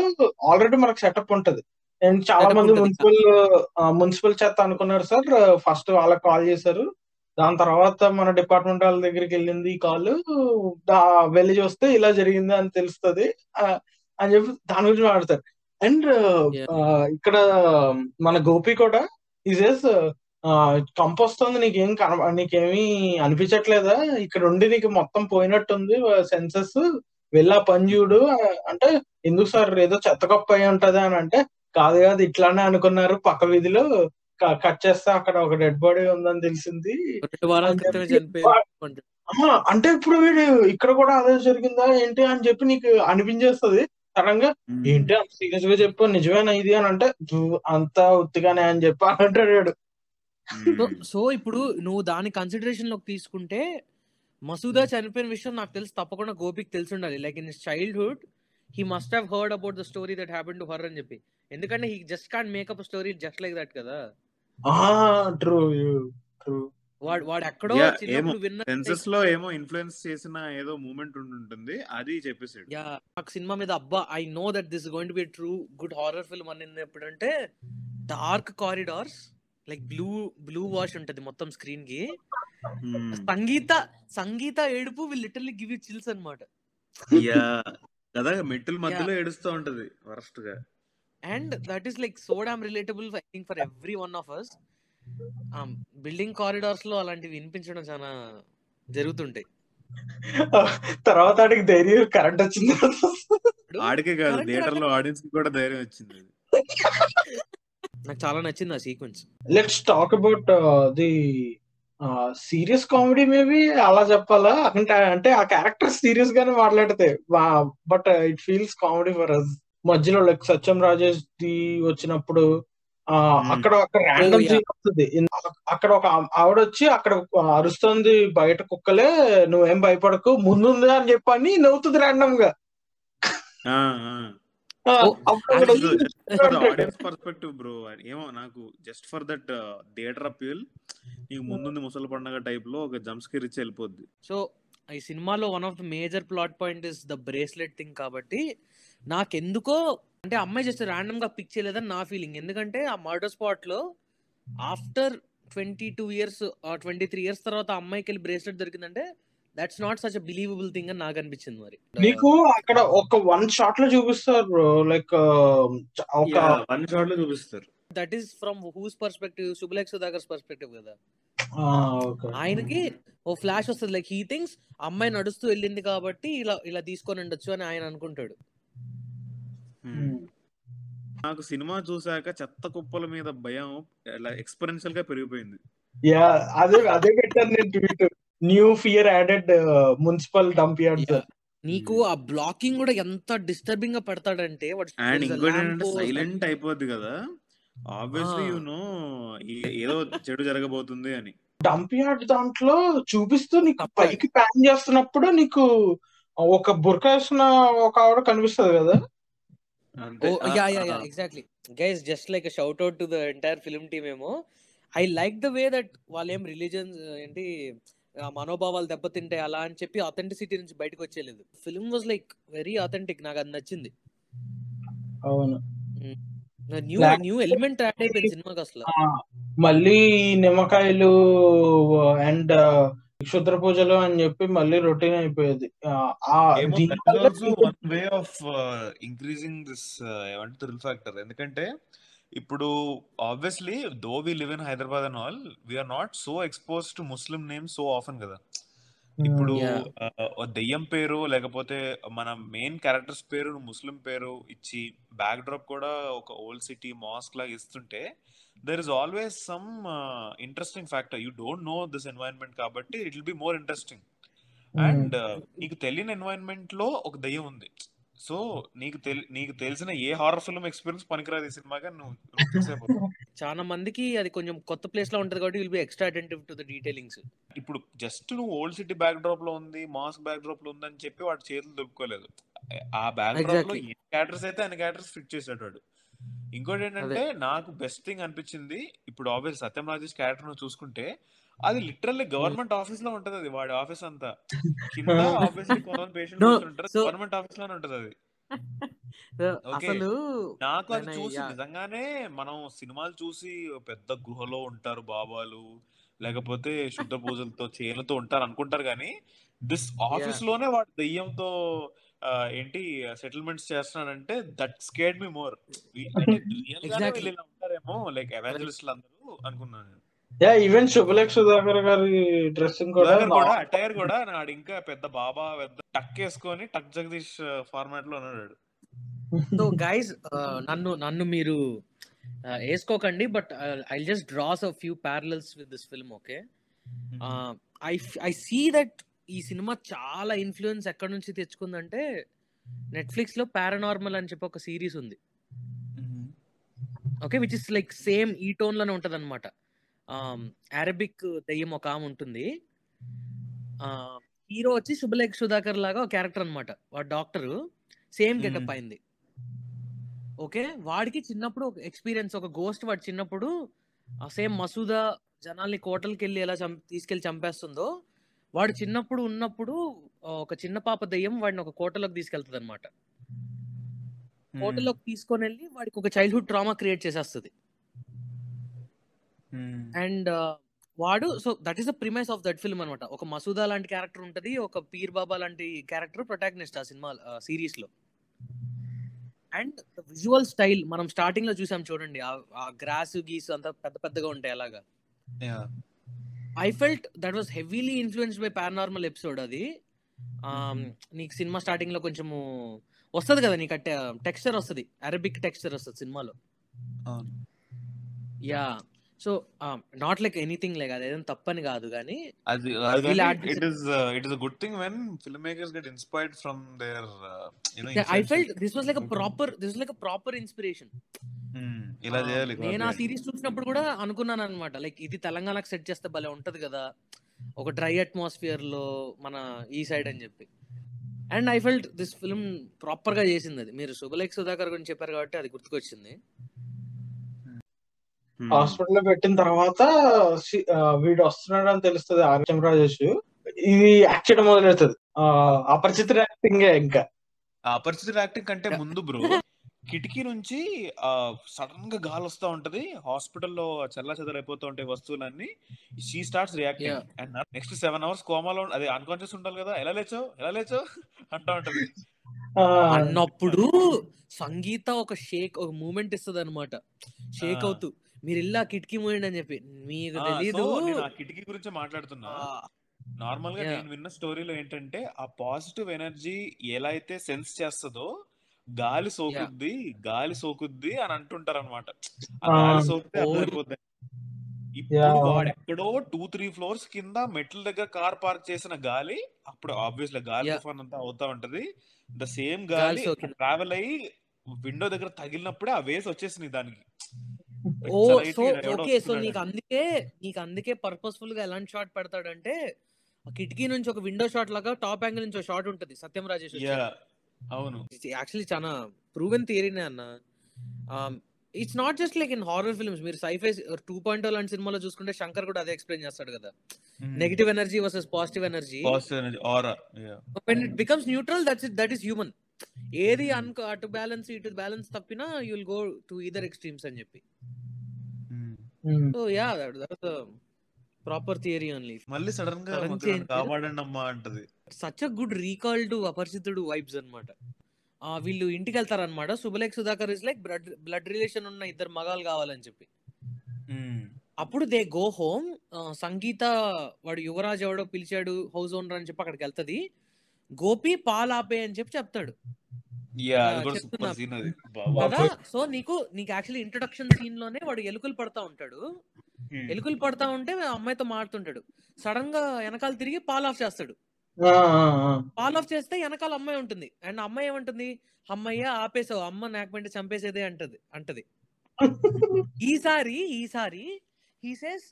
ఆల్రెడీ మనకు సెటప్ ఉంటది అండ్ చాలా మంది. మున్సిపల్ మున్సిపల్ చేత అనుకున్నారు సార్. ఫస్ట్ వాళ్ళకి కాల్ చేశారు. దాని తర్వాత మన డిపార్ట్మెంట్ వాళ్ళ దగ్గరికి వెళ్ళింది ఈ కాల్. వెళ్ళి చూస్తే ఇలా జరిగింది అని తెలుస్తుంది. అని చెప్పి దాని గురించి మాట్లాడతారు. అండ్. ఇక్కడ మన గోపి కూడా ఈజెస్ కంప వస్తుంది నీకేం కన నీకేమీ అనిపించట్లేదా? ఇక్కడ ఉండి నీకు మొత్తం పోయినట్టుంది సెన్సెస్. వెళ్ళా పని చూడు. అంటే ఎందుకు సార్ ఏదో చెత్త గొప్ప అయి ఉంటది అని అంటే కాదు కాదు ఇట్లానే అనుకున్నారు. పక్క వీధిలో కట్ చేస్తే అక్కడ ఒక డెడ్ బాడీ ఉందని తెలిసింది. అని అంటే ఇప్పుడు వీడు ఇక్కడ కూడా అదే జరిగిందా ఏంటి అని చెప్పి నీకు అనిపించేస్తుంది. సడన్గా ఏంటి అంత సీరియస్గా చెప్పు నిజమేనా ఇది అని అంటే "నువ్వు అంతా ఉత్తిగానే అని చెప్పి అంటాడు వాడు. సో ఇప్పుడు నువ్వు దాని కన్సిడరేషన్లోకి తీసుకుంటే మసూదా చనిపోయిన విషయం నాకు తెలిసి తప్పకుండా గోపికి తెలిసి ఉండాలి. Like in childhood he must have heard about the story that happen to her అని చెప్పి. ఎందుకంటే he just can't make up story just like that కదా. ట్రూ ట్రూ వాడు వాడు ఎక్కడో Yeah, చిన్నప్పుడు విన్న సెన్సెస్లో ఏమో ఇన్ఫ్లుయెన్స్ చేసిన ఏదో మూమెంట్ ఉంటుంది అది చెప్పేసాడు యా నాకు సినిమా మీద అబ్బా I know that this going to be true good horror film అని ఎప్పుడంటే dark corridors like blue blue wash ఉంటది మొత్తం స్క్రీన్కి. Hmm. సంగీత సంగీత ఏడుపు will literally give you chills అన్నమాట. యా. కదా మెట్టుల మధ్యలో ఏడుస్తూ ఉంటది వరస్ట్గా. And that is like so damn relatable I think for every one of us building కారిడార్స్లో అలాంటివి వినిపించడం చాలా జరుగుతుంటాయి. తర్వాత ఆడికి ధైర్యం కరెంట్ వచ్చింది. ఆడికే కాదు థియేటర్లో ఆడియన్స్కి కూడా ధైర్యం వచ్చింది నాకు చాలా నచ్చింది ఆ sequence let's talk about the serious comedy maybe అలా చెప్పాలా? అంటే అంటే ఆ క్యారెక్టర్ సీరియస్ గానే మాట్లాడితే but it feels comedy for us మధ్యలో లైక్ సత్యం రాజేష్ ది వచ్చినప్పుడు ఆ Hmm. అక్కడ ఒక ర్యాండమ్. సీన్ వస్తుంది. అక్కడ ఒక ఆవిడ వచ్చి అక్కడ అరుస్తుంది బయట కుక్కలే నువ్వేం భయపడకు ముందుంది అని చెప్పని నవ్వుతుంది ర్యాండమ్గా ఆడియన్స్ పర్స్పెక్టివ్ బ్రో ఏమో నాకు just for that theatre appeal నీకు ముందుంది ముసలి పండగ టైప్లో ఒక జంప్స్కేర్ ఇచ్చి వెళ్ళిపోద్ది. సో ఈ సినిమాలో one of the major plot point is the bracelet thing కాబట్టి నాకెందుకో అంటే అమ్మాయి జస్ట్ ర్యాండమ్గా పిక్ చేయలేదని నా ఫీలింగ్ ఎందుకంటే ఆ మర్డర్ స్పాట్లో after twenty two years twenty three years తర్వాత అమ్మాయికి వెళ్ళి బ్రేస్లెట్ దొరికిందంటే that's not such believable thing అని నాకు అనిపించింది మరి. నీకు అక్కడ ఒక వన్ షాట్లో చూపిస్తారు బ్రో లైక్ ఒక వన్ షాట్లో చూపిస్తారు. That is from whose perspective Subhalekha Sudhakar's perspective కదా. ఆయనకి ఓ ఫ్లాష్ వస్తుంది. లైక్ హీ థింగ్స్ అమ్మాయి నడుస్తూ వెళ్ళింది కాబట్టి ఇలా ఇలా తీసుకొని ఉండొచ్చు అని ఆయన అనుకుంటాడు. Hmm. నాకు సినిమా చూసాక చెత్త కుప్పల మీద భయం ఎక్స్పెరెన్షియల్గా పెరిగిపోయింది. యా అదే అదే పెట్టాను నేను tweet new fear added municipal dump Yeah. నీకు ఆ బ్లాకింగ్ కూడా ఎంత డిస్టర్బింగ్గా పెడతాడంటే అండ్ ఇంకోటి. సైలెంట్ అయిపోద్ది కదా ఆబ్వియస్లీ. యు నో ఏదో చెడు జరగబోతుంది అని డంప్ యార్డ్ దాంట్లో చూపిస్తూ నీకు. పైకి ప్యాన్ చేస్తున్నప్పుడు నీకు ఒక బుర్కా వేసిన ఒక ఆవిడ కనిపిస్తుంది కదా yeah yeah yeah exactly guys just like shout out to the entire film team ఏమో I like the way that వాళ్ళు ఏం రిలీజన్ ఏంటి మనోభావాలు దెబ్బతింటాయి అలా అని చెప్పి అథెంటిసిటీ నుంచి బయటకు వచ్చేలేదు film was like very authentic నాకు అది నచ్చింది. అవును. న్యూ న్యూ ఎలిమెంట్ యాడ్ అయిపోయింది సినిమాకి అసలు. మళ్ళీ నిమ్మకాయలు అండ్ క్షుద్ర పూజలు అని చెప్పి మళ్ళీ రొటీన్ అయిపోయేది. ఆ, ఆ ఏమో దీని that is వల్ల also one way of uh, increasing this uh, ఏమంటే థ్రిల్ ఫ్యాక్టర్ ఎందుకంటే ఇప్పుడు obviously though we live in Hyderabad and all we're not so expose to Muslim names so often కదా. ఇప్పుడు. ఆ, ఓ దెయ్యం పేరు లేకపోతే మన మెయిన్ క్యారెక్టర్స్ పేరు ముస్లిం పేరు ఇచ్చి బ్యాక్ డ్రాప్ కూడా ఒక ఓల్డ్ సిటీ మాస్క్ లాగా ఇస్తుంటే there is always some interesting factor you don't know this environment కాబట్టి it will be more interesting and నీకు తెలియని ఎన్వైరన్మెంట్లో ఒక దయ్యం ఉంది. సో నీకు తెలి నీకు తెలిసిన ఏ హారర్ ఫిల్మ్ ఎక్స్పీరియన్స్ పనికిరాదు ఈ సినిమాగా? నువ్వు. చాలా మందికి అది కొంచెం కొత్త ప్లేస్లో ఉంటది కాబట్టి will be extra attentive to the detailings ఇప్పుడు జస్ట్ నువ్వు ఓల్డ్ సిటీ బ్యాక్ డ్రాప్లో ఉంది మాస్ బ్యాక్ డ్రాప్లో ఉంది అని చెప్పి వాడి చేతులు దొరుకుకోలేదు ఆ బ్యాక్ డ్రాప్లో. ఏ క్యారెక్టర్స్ అయితే అన్ని క్యారెక్టర్స్ ఫిట్ చేసాడు వాడు. ఇంకోటి ఏంటంటే నాకు బెస్ట్ థింగ్ అనిపించింది ఇప్పుడు ఆబ్వియస్ సత్యం రాజేష్ క్యారెక్టర్ చూసుకుంటే అది లిటరల్లీ గవర్నమెంట్ ఆఫీస్లో ఉంటది అది వాడి ఆఫీస్ అంతా కింద *laughs* కొంతమంది ఉంటారు so- గవర్నమెంట్ ఆఫీస్లోనే ఉంటది అది. *laughs* అసలు నాకు అది చూసి. నిజంగానే మనం సినిమాలు చూసి పెద్ద గుహలో ఉంటారు బాబాలు లేకపోతే శుద్ధ పూజలతో చేలతో ఉంటారు అనుకుంటారు కానీ దిస్ ఆఫీస్లోనే వాడు దెయ్యంతో ఏంటి సెటిల్మెంట్స్ చేస్తున్నాడంటే దట్ స్కేడ్ మీ మోర్. ఉంటారేమో లైక్ ఎవాంజలిస్టులు అందరూ అనుకున్నాను నేను. యా ఈవెన్ శుభలేఖ సుధాకర్ గారి డ్రెస్సింగ్ కూడా అటైర్ కూడా నాడు ఇంకా పెద్ద బాబా పెద్ద టక్ వేసుకొని టక్ జగదీష్ ఫార్మాట్లో ఉన్నాడు. *laughs* సో గైస్ నన్ను నన్ను మీరు uh, వేసుకోకండి but I just draws a few parallels with this film okay I I see that ఈ సినిమా చాలా ఇన్ఫ్లుయెన్స్ ఎక్కడి నుంచి తెచ్చుకుందంటే నెట్ఫ్లిక్స్లో పారానార్మల్ అని చెప్పి ఒక సిరీస్ ఉంది. Okay which is like same ఈ టోన్లోనే ఉంటది అనమాట అరబిక్ దెయ్యం ఒక ఆమె ఉంటుంది. హీరో వచ్చి శుభలేఖ సుధాకర్ లాగా ఒక క్యారెక్టర్ అనమాట వాడు డాక్టర్. Same getup. అయింది. ఓకే? వాడికి చిన్నప్పుడు ఒక ఎక్స్పీరియన్స్ ఒక గోస్ట్ వాడు చిన్నప్పుడు సేమ్ మసూదా జనాల్ని కోటలకి వెళ్ళి ఎలా చం తీసుకెళ్ళి చంపేస్తుందో వాడు చిన్నప్పుడు ఉన్నప్పుడు ఆ, ఒక చిన్న పాప దెయ్యం వాడిని ఒక కోటలోకి తీసుకెళ్తుంది అనమాట కోటలోకి తీసుకొని వెళ్ళి వాడికి ఒక చైల్డ్హుడ్ ట్రామా క్రియేట్ చేసేస్తుంది. అండ్ వాడు so that is the premise of that film అనమాట ఒక మసూదా లాంటి క్యారెక్టర్ ఉంటది ఒక పీర్ బాబా లాంటి క్యారెక్టర్ ప్రొటాగనిస్ట్ ఆ సినిమా సిరీస్లో అండ్ విజువల్ స్టైల్ మనం స్టార్టింగ్లో చూసాం చూడండి ఆ గ్రాస్ గీస్ అంతా పెద్ద పెద్దగా ఉంటాయి అలాగా. I felt that was heavily influenced by paranormal episode అది. నీకు సినిమా స్టార్టింగ్లో కొంచెము వస్తుంది కదా నీకు టెక్స్చర్ వస్తుంది అరబిక్ టెక్స్చర్ వస్తుంది సినిమాలో. Yeah so not like anything like అది ఏదైనా తప్పని కాదు కానీ అది it is it is a good thing when film makers get inspired from there you know I felt this was like a proper this was like a proper inspiration ఇలా చేయాలి నేను ఆ సిరీస్ చూసినప్పుడు కూడా అనుకున్నాను అనమాట లైక్ ఇది తెలంగాణకు సెట్ చేస్తే భలే ఉంటది కదా. ఒక డ్రై అట్మాస్ఫియర్లో మన ఈ సైడ్ అని చెప్పి. And I felt this film ప్రాపర్గా చేసింది అది. మీరు శుభలేఖ సుధాకర్ గురించి చెప్పారు కాబట్టి అది గుర్తుకొచ్చింది. హాస్పిటల్లో పెట్టిన తర్వాత వీడు వస్తున్నాడు అని తెలుస్తుంది ఆర్యం రాజేష్. ఇది యాక్ట్ చేయడం మొదలెడుతుంది అపరిచిత యాక్టింగ్ ఇంకా. అపరిచిత యాక్టింగ్ కంటే ముందు బ్రో కిటికీ నుంచి ఆ సడన్గా గాలి వస్తా ఉంటది. హాస్పిటల్లో చల్ల చెదరైపోతూ ఉంటాయి వస్తువులన్నీ she starts reacting. And next seven hours కోమాలో అదే అన్కాన్షియస్ ఉండాలి కదా ఎలా లేచో ఎలా లేచో *laughs* అంటా ఉంటది. ఆ, అన్నప్పుడు సంగీత ఒక షేక్ ఒక మూమెంట్ ఇస్తుంది అనమాట షేక్. అవుతూ. మీరు ఇల్లా కిటికీ మూయండి అని చెప్పి మీకు తెలీదు కిటికీ గురించి మాట్లాడుతున్నా నార్మల్గా. నేను విన్న స్టోరీలో ఏంటంటే ఆ పాజిటివ్ ఎనర్జీ ఎలా అయితే సెన్స్ చేస్తుందో గాలి సోకుద్ది గాలి సోకుద్ది అని అంటుంటారు అనమాట ఆ ఆ, గాలి సోకితే ఓ. అర్థమైపోద్ది ఇప్పుడు. వాడు ఎక్కడో టూ త్రీ ఫ్లోర్స్ కింద మెట్ల దగ్గర కార్ పార్క్ చేసిన గాలి అప్పుడు ఆబ్వియస్లీ గాలి. తుఫాన్ అంతా అవుతా ఉంటది ద సేమ్ గాలి. ట్రావెల్ అయ్యి విండో దగ్గర తగిలినప్పుడే ఆ వేస్ వచ్చేసింది దానికి ఓ సో ఓకే సో నీకు. అందుకే నీకు అందుకే పర్పస్ఫుల్గా ఎలాంటి షాట్ పెడతాడంటే కిటికీ నుంచి ఒక విండో షాట్ లాగా టాప్ యాంగిల్ నుంచి ఒక షాట్ ఉంటది సత్యం రాజేష్. అవును. యాక్చువల్లీ చాలా ప్రూవెన్ థియరీనే అన్న. It's not just like in horror films మీరు సైఫై టూ పాయింట్ లాంటి సినిమాలో చూసుకుంటే శంకర్ కూడా అదే ఎక్స్ప్లెయిన్ చేస్తాడు కదా. Negative energy versus positive energy. Positive energy aura when it becomes neutral that's that is human ఏది అనుకో అటు బ్యాలెన్స్ ఇటు balance తప్పినా you will go to either extremes అని చెప్పి. So yeah that proper theory only మళ్ళీ సడన్గా కాపాడండి అమ్మా అంటది. Such a good recall to Aparichitudu vibes అనమాట వీళ్ళు ఇంటికి వెళ్తారనమాట Subhalekha Sudhakar is like blood blood relation ఉన్న ఇద్దరు మగాలు కావాలని చెప్పి. అప్పుడు దే గో హోమ్ సంగీత వాడు యువరాజ్ ఎవడో పిలిచాడు హౌస్ ఓనర్ అని చెప్పి అక్కడికి వెళ్తది. గోపి పాలు ఆపే అని చెప్పి చెప్తాడు. యా ఆ, అది కూడా చెప్తున్నా. సూపర్ సీన్ అది. కదా? సో నీకు నీకు యాక్చువల్లీ ఇంట్రొడక్షన్ సీన్లోనే వాడు ఎలుకలు పడతా ఉంటాడు. ఎలుకలు పడతా ఉంటే అమ్మాయితో మాడుతుంటాడు సడన్గా వెనకాల తిరిగి పాల్ ఆఫ్ చేస్తాడు. పాల్ ఆఫ్ చేస్తే వెనకాల అమ్మాయి ఉంటుంది. అండ్ అమ్మాయి ఏమంటుంది? అమ్మయ్య ఆపేసావు. అమ్మ నాకంటే చంపేసేదే అంటది అంటది. *laughs* ఈసారి ఈసారి హీ సేస్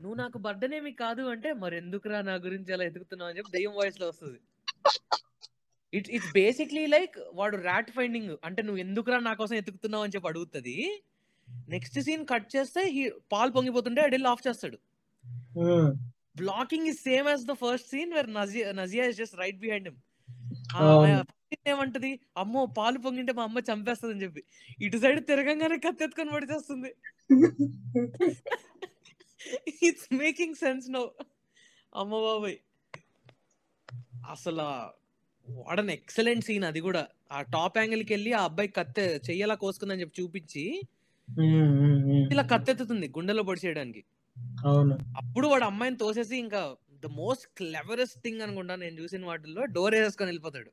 నువ్వు నాకు బర్డనేమి కాదు అంటే మరి ఎందుకురా నా గురించి అలా ఎదుగుతున్నావు అని చెప్పి దయ్యం వాయిస్లో వస్తుంది. ఇట్స్ ఇట్స్ బేసిక్లీ లైక్ వాడు ర్యాట్ ఫైండింగ్ అంటే నువ్వు ఎందుకురా నా కోసం ఎతుకుతున్నావు అని చెప్పి అడుగుతుంది. నెక్స్ట్ సీన్ కట్ చేస్తే పాలు పొంగిపోతుంటే అడిల్ ఆఫ్ చేస్తాడు. Blocking is same as the first scene where Nazia Nazia is just right behind him. ఏమంటది? అమ్మో పాలు పొంగింటే మా అమ్మ చంపేస్తుంది అని చెప్పి. ఇటు సైడ్ తిరగంగానే కత్తెత్తుకొని పడిచేస్తుంది ఇట్స్ *laughs* మేకింగ్ సెన్స్ నో అమ్మ బాబాయ్. అసలు వాడన్ ఎక్సలెంట్ సీన్ అది కూడా. ఆ టాప్ యాంగిల్కి వెళ్ళి ఆ అబ్బాయి కత్తె చెయ్యలా కోసుకుందని చెప్పి చూపించి. ఇలా కత్తెత్తుతుంది గుండెలో పొడి చేయడానికి అవును. అప్పుడు వాడు అమ్మాయిని తోసేసి ఇంకా ద మోస్ట్ క్లెవరెస్ట్ థింగ్ అనుకుంటా నేను చూసిన వాటిల్లో డోర్ వేసుకొని వెళ్ళిపోతాడు.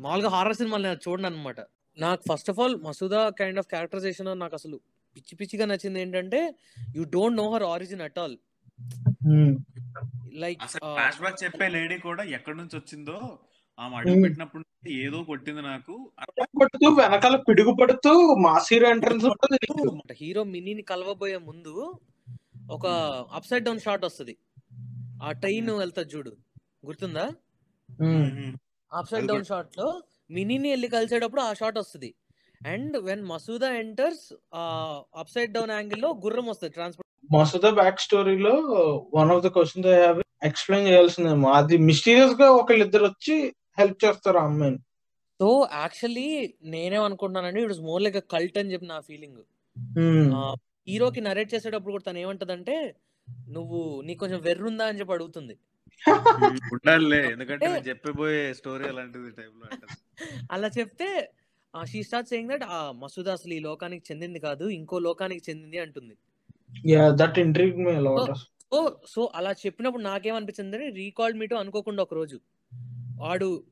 మామూలుగా హారర్ సినిమాలు నేను చూడను అనమాట నాకు first of all Masooda kind of characterization నాకు అసలు పిచ్చి పిచ్చిగా నచ్చింది ఏంటంటే you don't know her origin at all. Like flashback చెప్పే లేడీ కూడా ఎక్కడి నుంచి వచ్చిందో ఆమె అడుగు Hmm. పెట్టినప్పుడు ఏదో కొట్టింది నాకు. పడుతూ వెనకాల పిడుగు పడుతూ మాస్ హీరో ఎంట్రన్స్. హీరో మినీని కలవబోయే ముందు ఒక అప్సైడ్ డౌన్ షాట్ వస్తుంది. ఆ ట్రైన్ వెళ్తుంది చూడు. గుర్తుందా. అప్సైడ్ డౌన్ షాట్లో మినీని వెళ్ళి కలిసేటప్పుడు ఆ షాట్ వస్తుంది. And when Masooda enters upside down యాంగిల్లో గుర్రం వస్తుంది. ట్రాన్స్పోర్ట్ మసూదా బ్యాక్ స్టోరీలో one of the question have explain చేయాల్సిందేమో. అది మిస్టీరియస్గా ఒకళ్ళిద్దరు వచ్చి హెల్ప్ చేస్తారు ఆ అమ్మాయిని. So actually నేనేమనుకుంటున్నానండి it is more like cult అని చెప్పి నా ఫీలింగ్ ఉమ్. హీరోకి నరేట్ చేసేటప్పుడు కూడా తను ఏమంటదంటే నువ్వు నీకు కొంచెం వెర్రుందా? అని చెప్పి అడుగుతుంది. *laughs* ఉండాలిలే ఎందుకంటే నేను చెప్పబోయే స్టోరీ అలాంటిది టైప్లో అంటది. *laughs* అలా చెప్తే షీ స్టార్ట్ సేయింగ్ దట్ ఆ మసూదా అసలు ఈ లోకానికి చెందింది కాదు ఇంకో లోకానికి చెందింది అంటుంది. Yeah that intrigue me lot so so అలా చెప్పినప్పుడు నాకేమనిపించింది అంటే రీకాల్డ్ మీటో అనుకోకుండా ఒక రోజు. వాడు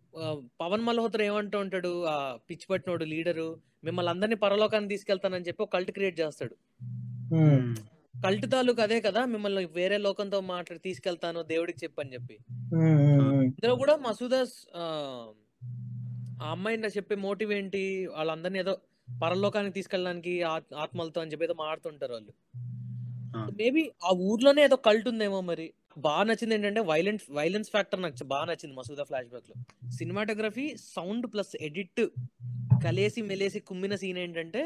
పవన్ మల్హోత్రా ఏమంటూ ఉంటాడు ఆ పిచ్చి పట్టినోడు లీడరు మిమ్మల్ని అందరినీ పరలోకాన్ని తీసుకెళ్తానని చెప్పి ఒక కల్ట్ క్రియేట్ చేస్తాడు. కల్ట్ తాలూకు అదే కదా మిమ్మల్ని వేరే లోకంతో మాట్లాడి తీసుకెళ్తాను దేవుడికి చెప్పని చెప్పి. ఇందులో కూడా మసూదాస్ ఆ ఆ అమ్మాయి నాకు చెప్పే మోటివ్ ఏంటి? వాళ్ళందరినీ ఏదో పరలోకానికి తీసుకెళ్ళడానికి ఆత్- ఆత్మలతో అని చెప్పి ఏదో మాడుతుంటారు వాళ్ళు. మేబీ ఆ ఊర్లోనే ఏదో కల్ట్ ఉందేమో మరి. బాగా నచ్చింది ఏంటంటే వైలెంట్ వైలెన్స్ ఫ్యాక్టర్ నాకు బాగా నచ్చింది మసూదా ఫ్లాష్ బ్యాక్లో. సినిమాటోగ్రఫీ సౌండ్ ప్లస్ ఎడిట్ కలిసి మెలేసి కుమ్మిన సీన్ ఏంటంటే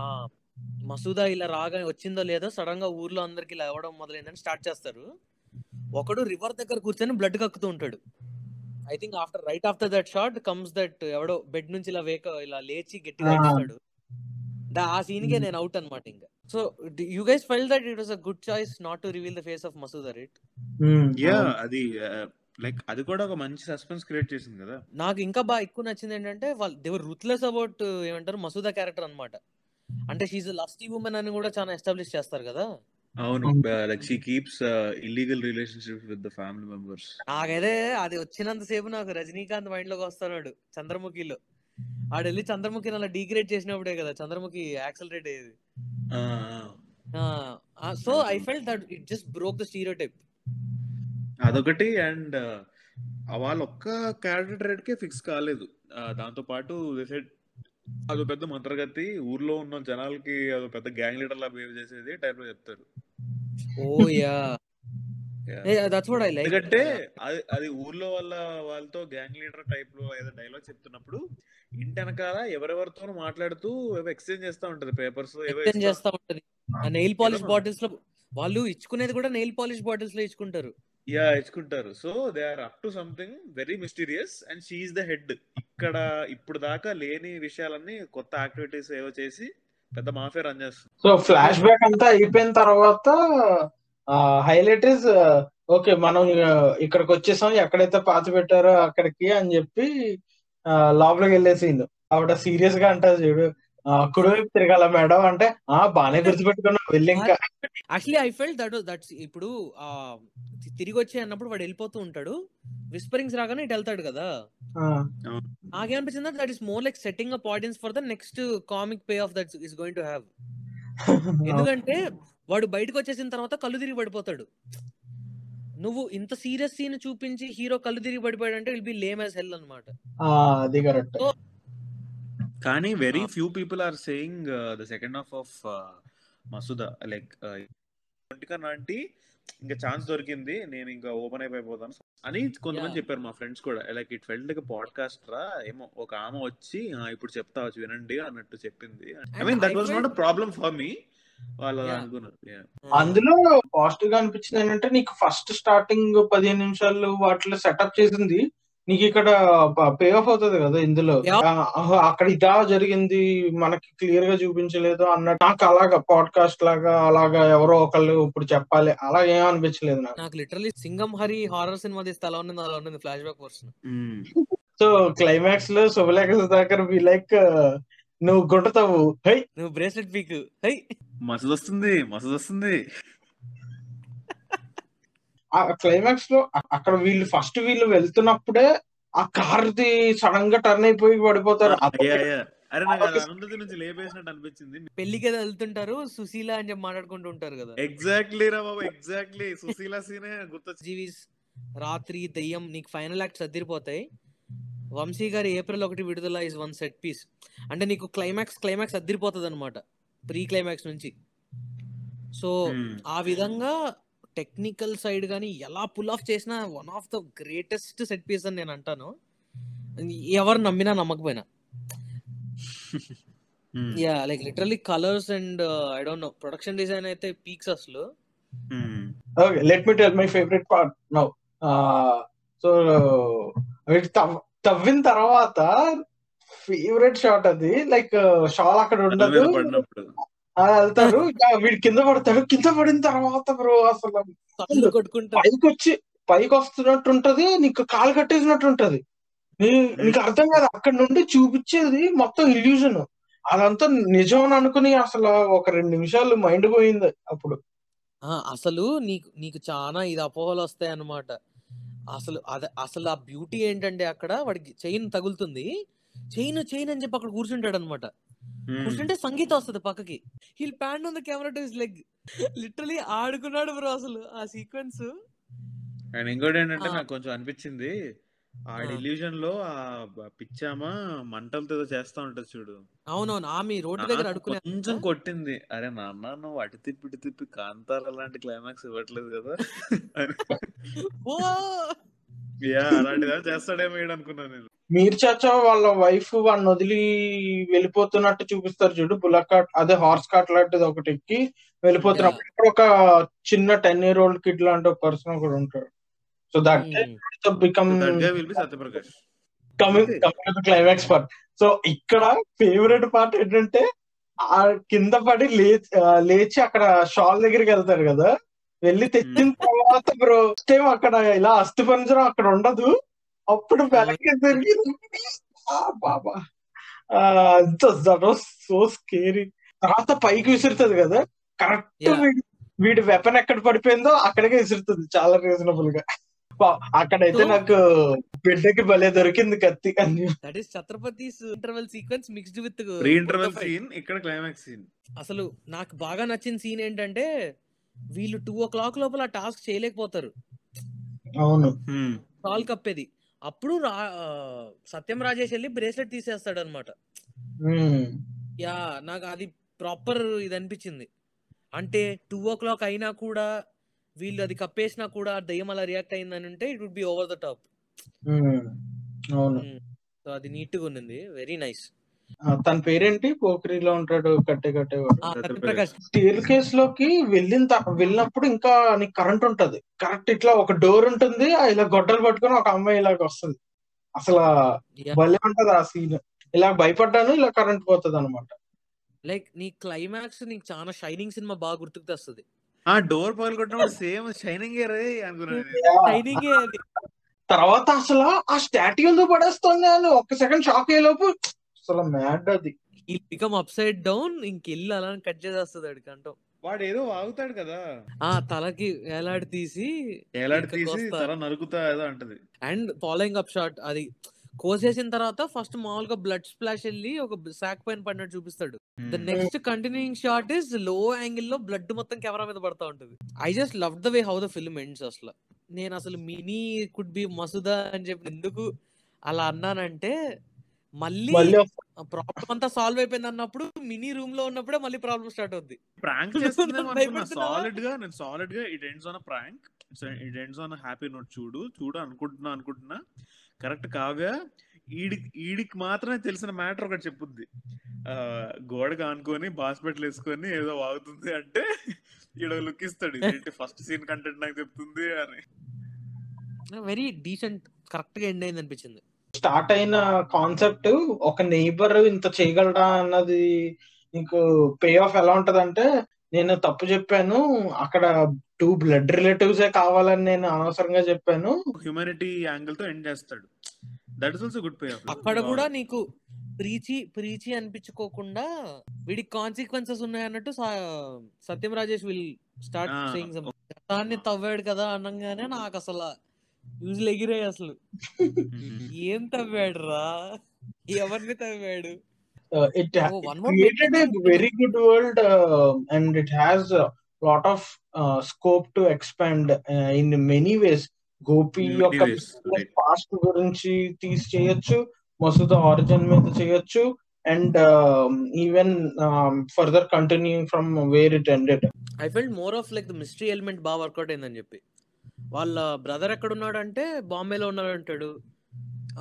ఆ మసూదా ఇలా రాగా వచ్చిందో లేదో సడన్గా ఊర్లో అందరికి ఇలా అవ్వడం మొదలైందని స్టార్ట్ చేస్తారు. ఒకడు రివర్ దగ్గర కూర్చొని బ్లడ్ కక్కుతూ ఉంటాడు. I think after right after that shot comes that ఎవడో బెడ్ నుంచి ఇలా వేక ఇలా లేచి గట్టిగా ఆ. సీన్ కే నేను అవుట్ అనమాట ఇంకా. So you guys felt that it was a good choice not to reveal the face of Masooda right yeah అది లైక్ అది కూడా ఒక మంచి సస్పెన్స్ క్రియేట్ చేసింది కదా. నాకు ఇంకా బాగా ఎక్కువ నచ్చింది ఏంటంటే వాళ్ళు దేవర్ రుత్లెస్ అబౌట్ ఏమంటారు మసూదా క్యారెక్టర్ అన్నమాట. అంటే షీజ్ లస్టీ ఉమెన్ అని కూడా చాలా ఎస్టాబ్లిష్ చేస్తారు కదా. అవును. అవును. Like she keeps illegal relationship with the family members నాకైతే అది వచ్చినంత సేపు నాకు రజనీకాంత్ మైండ్లోకి వస్తున్నాడు చంద్రముఖిలో. ఆడు వెళ్ళి చంద్రముఖిని అలా డిగ్రేడ్ చేసినప్పుడే కదా చంద్రముఖి యాక్సలరేట్ అయ్యేది. So I felt that it just broke the stereotype అదొకటి అండ్ వాళ్ళ ఒక్క క్యారెక్టర్ రేట్ కే ఫిక్స్ కాలేదు. దాంతో పాటు అదో పెద్ద మంత్రగతి ఊర్లో ఉన్న జనాలకి అదో పెద్ద గ్యాంగ్ లీడర్ లా బిహేవ్ చేసేది టైప్లో చెప్తారు. ఓ యా ఎందుకంటే అది అది ఊర్లో వాళ్ళ వాళ్ళతో గ్యాంగ్ లీడర్ టైప్లో ఏదో డైలాగ్ చెప్తున్నప్పుడు ఇంటి వెనకాల ఎవరెవరితోనూ మాట్లాడుతూ ఎక్స్చేంజ్ చేస్తా ఉంటది. పేపర్స్ ఎక్స్చేంజ్ చేస్తా ఉంటది. నెయిల్ పాలిష్ బాటిల్స్లో వాళ్ళు ఇచ్చుకునేది కూడా నెయిల్ పాలిష్ బాటిల్స్లో ఇచ్చుకుంటారు. Yeah ఇచ్చుకుంటారు. So they are up to something very mysterious and she the head ఇక్కడ ఇప్పుడు దాకా లేని విషయాలన్నీ కొత్త యాక్టివిటీస్ ఏవో చేసి పెద్ద మాఫియా రన్ చేస్తుంది. సో ఫ్లాష్ బ్యాక్ అంతా అయిపోయిన తర్వాత హైలైట్ ఇస్ ఓకే మనం ఇక ఇక్కడికి వచ్చేసాం ఎక్కడైతే పాతి పెట్టారో అక్కడికి అని చెప్పి లోపలికి వెళ్ళేసిండు ఆవిడ సీరియస్గా అంటారు చూడు. కుడివైపు తిరగాల మేడం అంటే ఆ బానే గుర్తుపెట్టుకున్నా వెళ్ళి ఇంకా. Actually I felt that that's ఇప్పుడు తిరిగి వచ్చే అన్నప్పుడు వాడు వెళ్ళిపోతూ ఉంటాడు. విస్పరింగ్స్ రాగానే ఇటు వెళ్తాడు కదా. నాకేమనిపించింది that is more like setting up audience for the next comic pay off that is going to have ఎందుకంటే వాడు బయటకు వచ్చేసిన తర్వాత కళ్ళు తిరిగి పడిపోతాడు. నువ్వు ఇంత సీరియస్ సీన్ చూపించి హీరో కళ్ళు తిరిగి పడిపోయాడు అంటే will be lame as hell అనమాట ఆ, అది కరెక్ట్. కానీ very few people are saying the second half of Masooda like కన్నా అంటే ఇంకా ఛాన్స్ దొరికింది నేను ఇంకా ఓపెన్ అయిపోతాను. అని కొంతమంది. చెప్పారు మా ఫ్రెండ్స్ కూడా. Like it felt like podcast రా ఏమో ఒక ఆమె వచ్చి "ఆ, ఇప్పుడు చెప్తా వచ్చి వినండి అన్నట్టు చెప్పింది. I mean that was not problem for me వాళ్ళు. అనుకున్నారు. Yeah. అందులో పాజిటివ్గా అనిపించింది ఏంటంటే నీకు ఫస్ట్ స్టార్టింగ్ పదిహేను నిమిషాలు వాటిలో సెటప్ చేసింది నీకు ఇక్కడ పే ఆఫ్ అవుతుంది కదా ఇందులో. అక్కడ ఇదా జరిగింది మనకి క్లియర్గా చూపించలేదు అన్నట్టు నాకు అలాగా పాడ్కాస్ట్ లాగా అలాగా ఎవరో ఒకళ్ళు ఇప్పుడు చెప్పాలి అలా ఏం అనిపించలేదు నాకు. నాకు literally Singam Hari horror cinema తీస్తే అలా ఉన్నది అలా ఉన్నది ఫ్లాష్ బ్యాక్ వర్షన్. సో క్లైమాక్స్లో శుభలేఖ సుధాకర్ బి లైక్ నువ్వు గుంటతావు హై! నువ్వు బ్రేస్లెట్ పీక్ హై! మసూద్ వస్తుంది మసూద్ వస్తుంది ఆ క్లైమాక్స్లో అక్కడ వీళ్ళు ఫస్ట్ వీళ్ళు వెళ్తున్నప్పుడే ఆ కార్ ది సడన్గా టర్న్ అయిపోయి పడిపోతారు. అరే నాకు అరుంధతి నుంచి లేపేసినట్టు అనిపించింది. పెళ్ళికి ఏదో వెళ్తుంటారు సుశీల అని చెప్పి మాట్లాడుకుంటూ ఉంటారు కదా. ఎగ్జాక్ట్లీ రా బాబు ఎగ్జాక్ట్లీ సుశీల సీనే గుర్తొచ్చి జీవిస్ రాత్రి దెయ్యం నీకు ఫైనల్ యాక్ట్ సర్దిరిపోతాయి. వంశీ గారి ఏప్రిల్ ఒకటి విడుదల ఇస్ వన్ సెట్ పీస్ అంటే నీకు క్లైమాక్స్ క్లైమాక్స్ అద్దరిపోతుంది అనమాట ప్రీ క్లైమాక్స్ నుంచి సో Hmm. ఆ విధంగా టెక్నికల్ సైడ్ కానీ ఎలా పుల్ ఆఫ్ చేసిన one of the greatest set piece అని నేను అంటాను ఎవరు నమ్మినా నమ్మకపోయినా. Yeah like literally colours and I don't know production design అయితే పీక్స్ అసలు. Okay let me tell my favourite part now so తవ్విన తర్వాత ఫేవరెట్ షాట్ అది. లైక్ షాల్ అక్కడ ఉండదు. వెళ్తారు. ఇంకా వీడు కింద పడతాడు. కింద పడిన తర్వాత బ్రో అసలు పైకి వచ్చి పైకి వస్తున్నట్టు ఉంటది నీకు కాలు కట్టేసినట్టు ఉంటది నీ- నీకు అర్థం కాదు. అక్కడ నుండి చూపించేది మొత్తం ఇల్యూజన్ అదంతా నిజం అని అనుకుని అసలు ఒక రెండు నిమిషాలు మైండ్ పోయింది అప్పుడు. ఆ, అసలు నీకు నీకు చాలా ఇది అపోహలు వస్తాయి అన్నమాట అసలు అదే అసలు ఆ బ్యూటీ ఏంటంటే అక్కడ? వాడికి చైన్ తగులుతుంది. చైన్ చైన్ అని చెప్పి అక్కడ కూర్చుంటాడు అనమాట. కూర్చుంటే సంగీత వస్తుంది పక్కకి. Heel panned on the camera to his leg literally ఆడుకున్నాడు bro అసలు ఆ సీక్వెన్స్ అండ్ ఇంకోటి ఏంటంటే. నాకు కొంచెం అనిపించింది ఆ. ఇల్యూజన్లో ఆ పిచ్చామా మంటలతో చేస్తా ఉంటది చూడు. అవునవును ఆమె రోడ్డు దగ్గర అడుకునే కొంచెం కొట్టింది. అరే నాన్న నువ్వు అటు తిప్పి ఇటు తిప్పి కాంతార లాంటి క్లైమాక్స్ ఇవ్వట్లేదు కదా. *laughs* యా అలాంటిదా చేస్తాడేమో ఈడు అనుకున్నాను నేను. మీరు చాచా వాళ్ళ వైఫ్ వాడిని వదిలి వెళ్ళిపోతున్నట్టు చూపిస్తారు చూడు బుల్లక్ కార్ట్ అదే హార్స్ కార్ట్ లాంటిది ఒకటి ఎక్కి వెళ్ళిపోతున్నప్పుడు ఒక చిన్న టెన్ ఇయర్ ఓల్డ్ కిడ్ లాంటి ఒక పర్సన్ కూడా ఉంటాడు. So that. Become Satyaprakash coming. Coming climax part so ఇక్కడ ఫేవరెట్ పార్ట్ ఏంటంటే ఆ కింద పడి లేచి అక్కడ షాల్ దగ్గరికి వెళ్తారు కదా. వెళ్ళి తెచ్చిన తర్వాత బ్రో టైం అక్కడ ఇలా అస్థి పంజరం అక్కడ ఉండదు. అప్పుడు వెనక్కి తిరిగి ఆ బాబా. సో స్కేరీ తర్వాత పైకి విసురుతుంది కదా. కరెక్ట్. వీడి వీడి వెపన్ ఎక్కడ పడిపోయిందో అక్కడికే విసురుతుంది చాలా రీజనబుల్గా. అక్కడైతే నాకు బిడ్డకి భలే దొరికింది కత్తి అని that is Chhatrapati interval sequence mixed with pre interval scene ఇక్కడ క్లైమాక్స్ సీన్ అసలు నాకు బాగా నచ్చిన సీన్ ఏంటంటే వీళ్ళు టూ ఓ క్లాక్ లోపల ఆ టాస్క్ చేయలేకపోతారు. అవును. కాల్ కప్పేది. అప్పుడు సత్యం రాజేష్ వెళ్ళి బ్రేస్లెట్ తీసేస్తాడు అనమాట. యా నాకు అది ప్రాపర్ ఇది అనిపించింది. అంటే టూ ఓ క్లాక్ అయినా కూడా వీళ్ళు అది కప్పేసినా కూడా దయ్యం అలా రియాక్ట్ అయిందని అంటే it would be over the top. అవును. సో అది నీట్గా ఉన్నింది. వెరీ నైస్ తన పేరేంటి? పోఖరిలో ఉంటాడు కట్టే కట్టేవాడు. సత్యప్రకాష్ స్టీల్ కేస్లోకి వెళ్ళిన వెళ్ళినప్పుడు ఇంకా నీకు కరెంట్ ఉంటది. కరెక్ట్ ఇట్లా ఒక డోర్ ఉంటుంది ఆ ఇలా గొడ్డలు పట్టుకొని ఒక అమ్మాయి ఇలాగ వస్తుంది. అసలు. భలే ఉంటది ఆ సీన్. ఇలా భయపడ్డాను ఇలా కరెంట్ పోతుంది అనమాట లైక్ నీ క్లైమాక్స్ నీకు చాలా షైనింగ్ సినిమా బాగా గుర్తుకు తెస్తుంది ఆ డోర్ పగలు కొట్టినప్పుడు సేమ్ షైనింగ్. షైనింగ్ అది. తర్వాత అసలు ఆ స్టాట్యూ ఎందుకు పడేస్తుంది అని ఒక్క సెకండ్ షాక్ అయ్యేలోపు అసలు మ్యాడ్ అది. ఈ బికమ్ అప్ సైడ్ డౌన్ ఇంకెళ్ళి అలా కట్ చేసేస్తుంది అడికి అంటాం. వాడు ఏదో వాగుతాడు కదా. ఆ తలకి వేలాడి తీసి ఇంకా తీసి. తల నరుకుతా ఏదో అంటది. అండ్ ఫాలోయింగ్ అప్ షాట్ అది కోసేసిన తర్వాత ఫస్ట్ మామూలుగా బ్లడ్ స్ప్లాష్ వెళ్ళి ఒక సాక్ పైన పడినట్టు చూపిస్తాడు. ద నెక్స్ట్ కంటిన్యూయింగ్ షాట్ ఇస్లో యాంగిల్లో బ్లడ్ మొత్తం కెమెరా మీద పడతా ఉంటది. I just love the way how the film ends అసలు. నేను అసలు మినీ కుడ్ బి మసుదా అని చెప్పి ఎందుకు అలా అన్నానంటే మళ్ళీ ప్రాబ్లం అంతా సాల్వ్ అయిపోయింది అన్నప్పుడు మినీ రూమ్లో ఉన్నప్పుడే మళ్ళీ ప్రాబ్లం స్టార్ట్ అవుద్ది. ప్రాంక్? సాలిడ్ *laughs* గా నేను సాలిడ్గా it ends on prank it ends on happy note చూడు చూడు అనుకుంటున్నా అనుకుంటున్నా. కరెక్ట్ కావ్య ఈడికి ఈడికి మాత్రమే తెలిసిన మ్యాటర్ ఒకటి చెప్పుద్ది. ఆ, గోడకు ఆనుకొని బాస్పెట్లు వేసుకొని ఏదో వాగుతుంది అంటే ఈడ లుక్ ఇస్తాడు. ఇదేంటి ఫస్ట్ సీన్ కంటెంట్ నాకు చెప్తుంది అని. వెరీ డీసెంట్ కరెక్ట్గా ఎండ్ అయింది అనిపించింది. స్టార్ట్ అయిన కాన్సెప్ట్ ఒక నైబర్ ఇంత చేయగలడా అన్నది నీకు పే ఆఫ్ ఎలా ఉంటదంటే నేను తప్పు చెప్పాను అక్కడ టూ బ్లడ్ రిలేటివ్స్ కావాలని నేను అనవసరంగా చెప్పాను. హ్యూమానిటీ యాంగిల్తో ఎండ్ చేస్తాడు. That is also good pay off అక్కడ కూడా నీకు ప్రీచి ప్రీచి అనిపించుకోకుండా వీడికి consequences ఉన్నాయన్నట్టు Satyam Rajesh will start saying దాన్ని తవ్వాడు కదా అనగానే నాకు అసలు యూజులు ఎగిరాయి అసలు. *laughs* ఏం తవ్వాడు? రా ఎవరిని తవ్వాడు it created a. Very good world and it has lot of scope to expand in many ways Gopi In many యొక్క. పాస్ట్ గురించి తీసి చేయొచ్చు మసూద ఆరిజిన్ మీద చేయొచ్చు and even further continuing from where it ended I felt more of like the mystery element బాగా work out అయిందని చెప్పి. వాళ్ళ బ్రదర్ ఎక్కడ ఉన్నాడు అంటే బాంబేలో ఉన్నాడు అంటాడు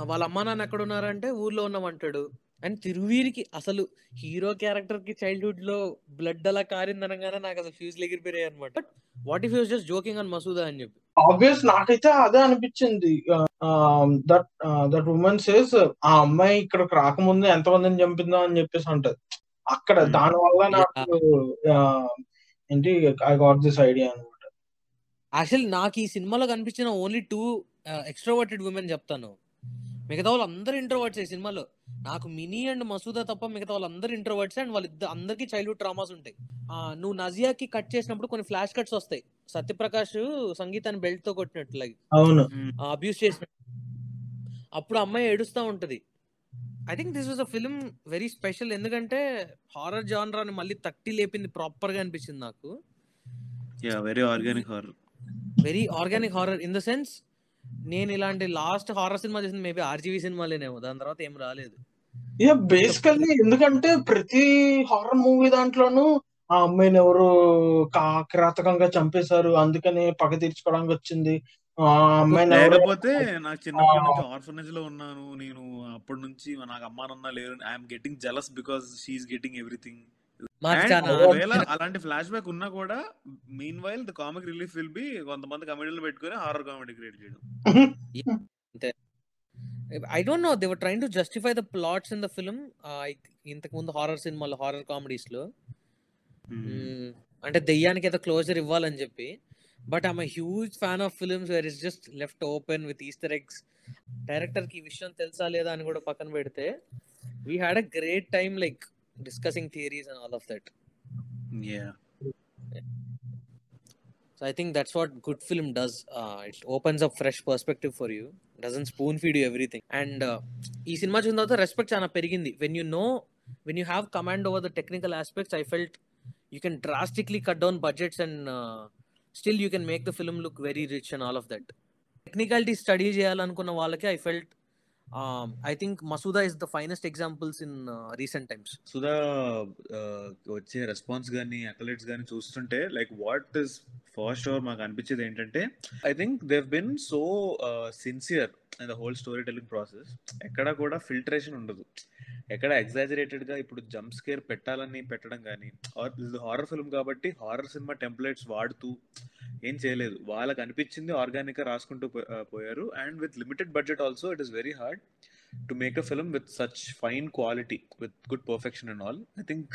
వాళ్ళ అమ్మా నాన్న ఎక్కడ ఉన్నారంటే ఊర్లో ఉన్నామంటాడు. అండ్ తిరువీరికి అసలు హీరో క్యారెక్టర్కి చైల్డ్హుడ్లో బ్లడ్ అలా కారిందనగానే నాకు అసలు ఫ్యూజ్ ఎగిరిపోయాయి అనమాట but what if use just joking on Masooda అని చెప్పి? ఆబ్వియస్ నాకైతే అదే అనిపించింది. దట్ దట్ ఉమెన్ సేస్ ఆ అమ్మాయి ఇక్కడికి రాకముందు ఎంతమందిని చంపిందో అని చెప్పేసి అంటది. అక్కడ Hmm. దాని వల్ల నాకు ఏంటి ఐ గాట్ దిస్ ఐడియా అనమాట యాక్చువల్ నాకు ఈ సినిమాలో కనిపించిన ఓన్లీ టూ ఎక్స్ట్రోవర్టెడ్ ఉమెన్ చెప్తాను. మిగతా వాళ్ళు అందరు ఇంట్రోవర్ట్స్ ఈ సినిమాలో. నాకు మినీ అండ్ మసూదా తప్ప మిగతా వాళ్ళు అందరు ఇంట్రోవర్ట్స్ అండ్ వాళ్ళిద్దరు అందరికి చైల్డ్హుడ్ ట్రామాస్ ఉంటాయి. ఆ, నువ్వు నజియాకి కట్ చేసినప్పుడు కొన్ని ఫ్లాష్ కట్స్ వస్తాయి. సత్యప్రకాష్ సంగీతాన్ని బెల్ట్తో కొట్టినట్టు లైక్ అవును. అబ్యూస్ చేసిన అప్పుడు అమ్మాయి ఏడుస్తూ ఉంటది. I think this was a film very special ఎందుకంటే హారర్ జానరాని మళ్ళీ తట్టి లేపింది ప్రాపర్గా అనిపించింది నాకు. Yeah very organic horror very organic horror in the sense నేను ఇలాంటి లాస్ట్ హారర్ సినిమా చేసింది మేబీ ఆర్జీవీ సినిమాలేనేమో. దాని తర్వాత ఏం రాలేదు. యా బేసికల్లీ ఎందుకంటే ప్రతి హారర్ మూవీ దాంట్లోనూ ఆ అమ్మాయిని ఎవరు కా- కిరాతకంగా చంపేశారు. అందుకని పగ తీర్చుకోవడానికి వచ్చింది. లేకపోతే నాకు చిన్నప్పటి నుంచి ఆర్ఫనేజ్లో ఉన్నాను. నేను అప్పటి నుంచి నాకు అమ్మా నాన్న లేరు I'm getting jealous because she's getting everything అలాంటి ఫ్లాష్ బ్యాక్ ఉన్నా కూడా mean while the comic relief will be కొంతమంది కమెడీలు పెట్టుకొని హారర్ కామెడీ క్రియేట్ చేయడం. I don't know they were trying to justify the plots in the film ఇంతకు ముందు horror సినిమాలో హారర్ కామెడీస్లో. అంటే దెయ్యానికి ఏదో క్లోజర్ ఇవ్వాలని చెప్పి. But I'm huge fan of films where is just left open with Easter eggs డైరెక్టర్కి ఈ విషయం తెలుసా లేదా అని కూడా పక్కన పెడితే we had a great time like discussing theories and all of that yeah so I think that's what good film does it opens up fresh perspective for you doesn't spoon feed you everything and ఈ సినిమా చూసిన తర్వాత respect చాలా పెరిగింది. When you know when you have command over the technical aspects I felt you can drastically cut down budgets and still you can make the film look very rich and all of that technicality study చేయాలనుకున్న వాళ్ళకి I felt I think Masooda is the finest examples in recent times Sudha వచ్చే response కానీ అకలెట్స్ కానీ చూస్తుంటే like what is first hour మాకు అనిపించేది ఏంటంటే I think they've been so sincere the whole story telling process ఎక్కడ కూడా ఫిల్టరేషన్ ఉండదు. ఎక్కడ ఎగ్జాజరేటెడ్గా ఇప్పుడు జంప్ స్కేర్ పెట్టాలని పెట్టడం కానీ ఆర్ హారర్ ఫిల్మ్ కాబట్టి హారర్ సినిమా టెంప్లెట్స్ వాడుతూ ఏం చేయలేదు. వాళ్ళకి అనిపించింది ఆర్గానిక్గా రాసుకుంటూ పో- పోయారు. And with limited budget also it is very hard to make a film with such fine quality with good perfection and all I think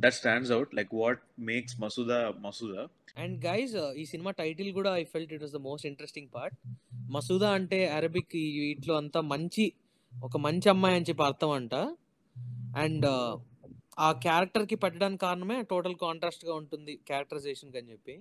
that stands out like what makes Masooda Masooda and guys ఈ cinema title కూడా I felt it was the most interesting part Masooda అంటే Arabic వీటిలో అంతా మంచి ఒక మంచి అమ్మాయి అని చెప్పి అర్థం అంట. అండ్ uh, ఆ క్యారెక్టర్కి పెట్టడానికి కారణమే టోటల్ కాంట్రాస్ట్గా ఉంటుంది క్యారెక్టరైజేషన్ అని చెప్పి.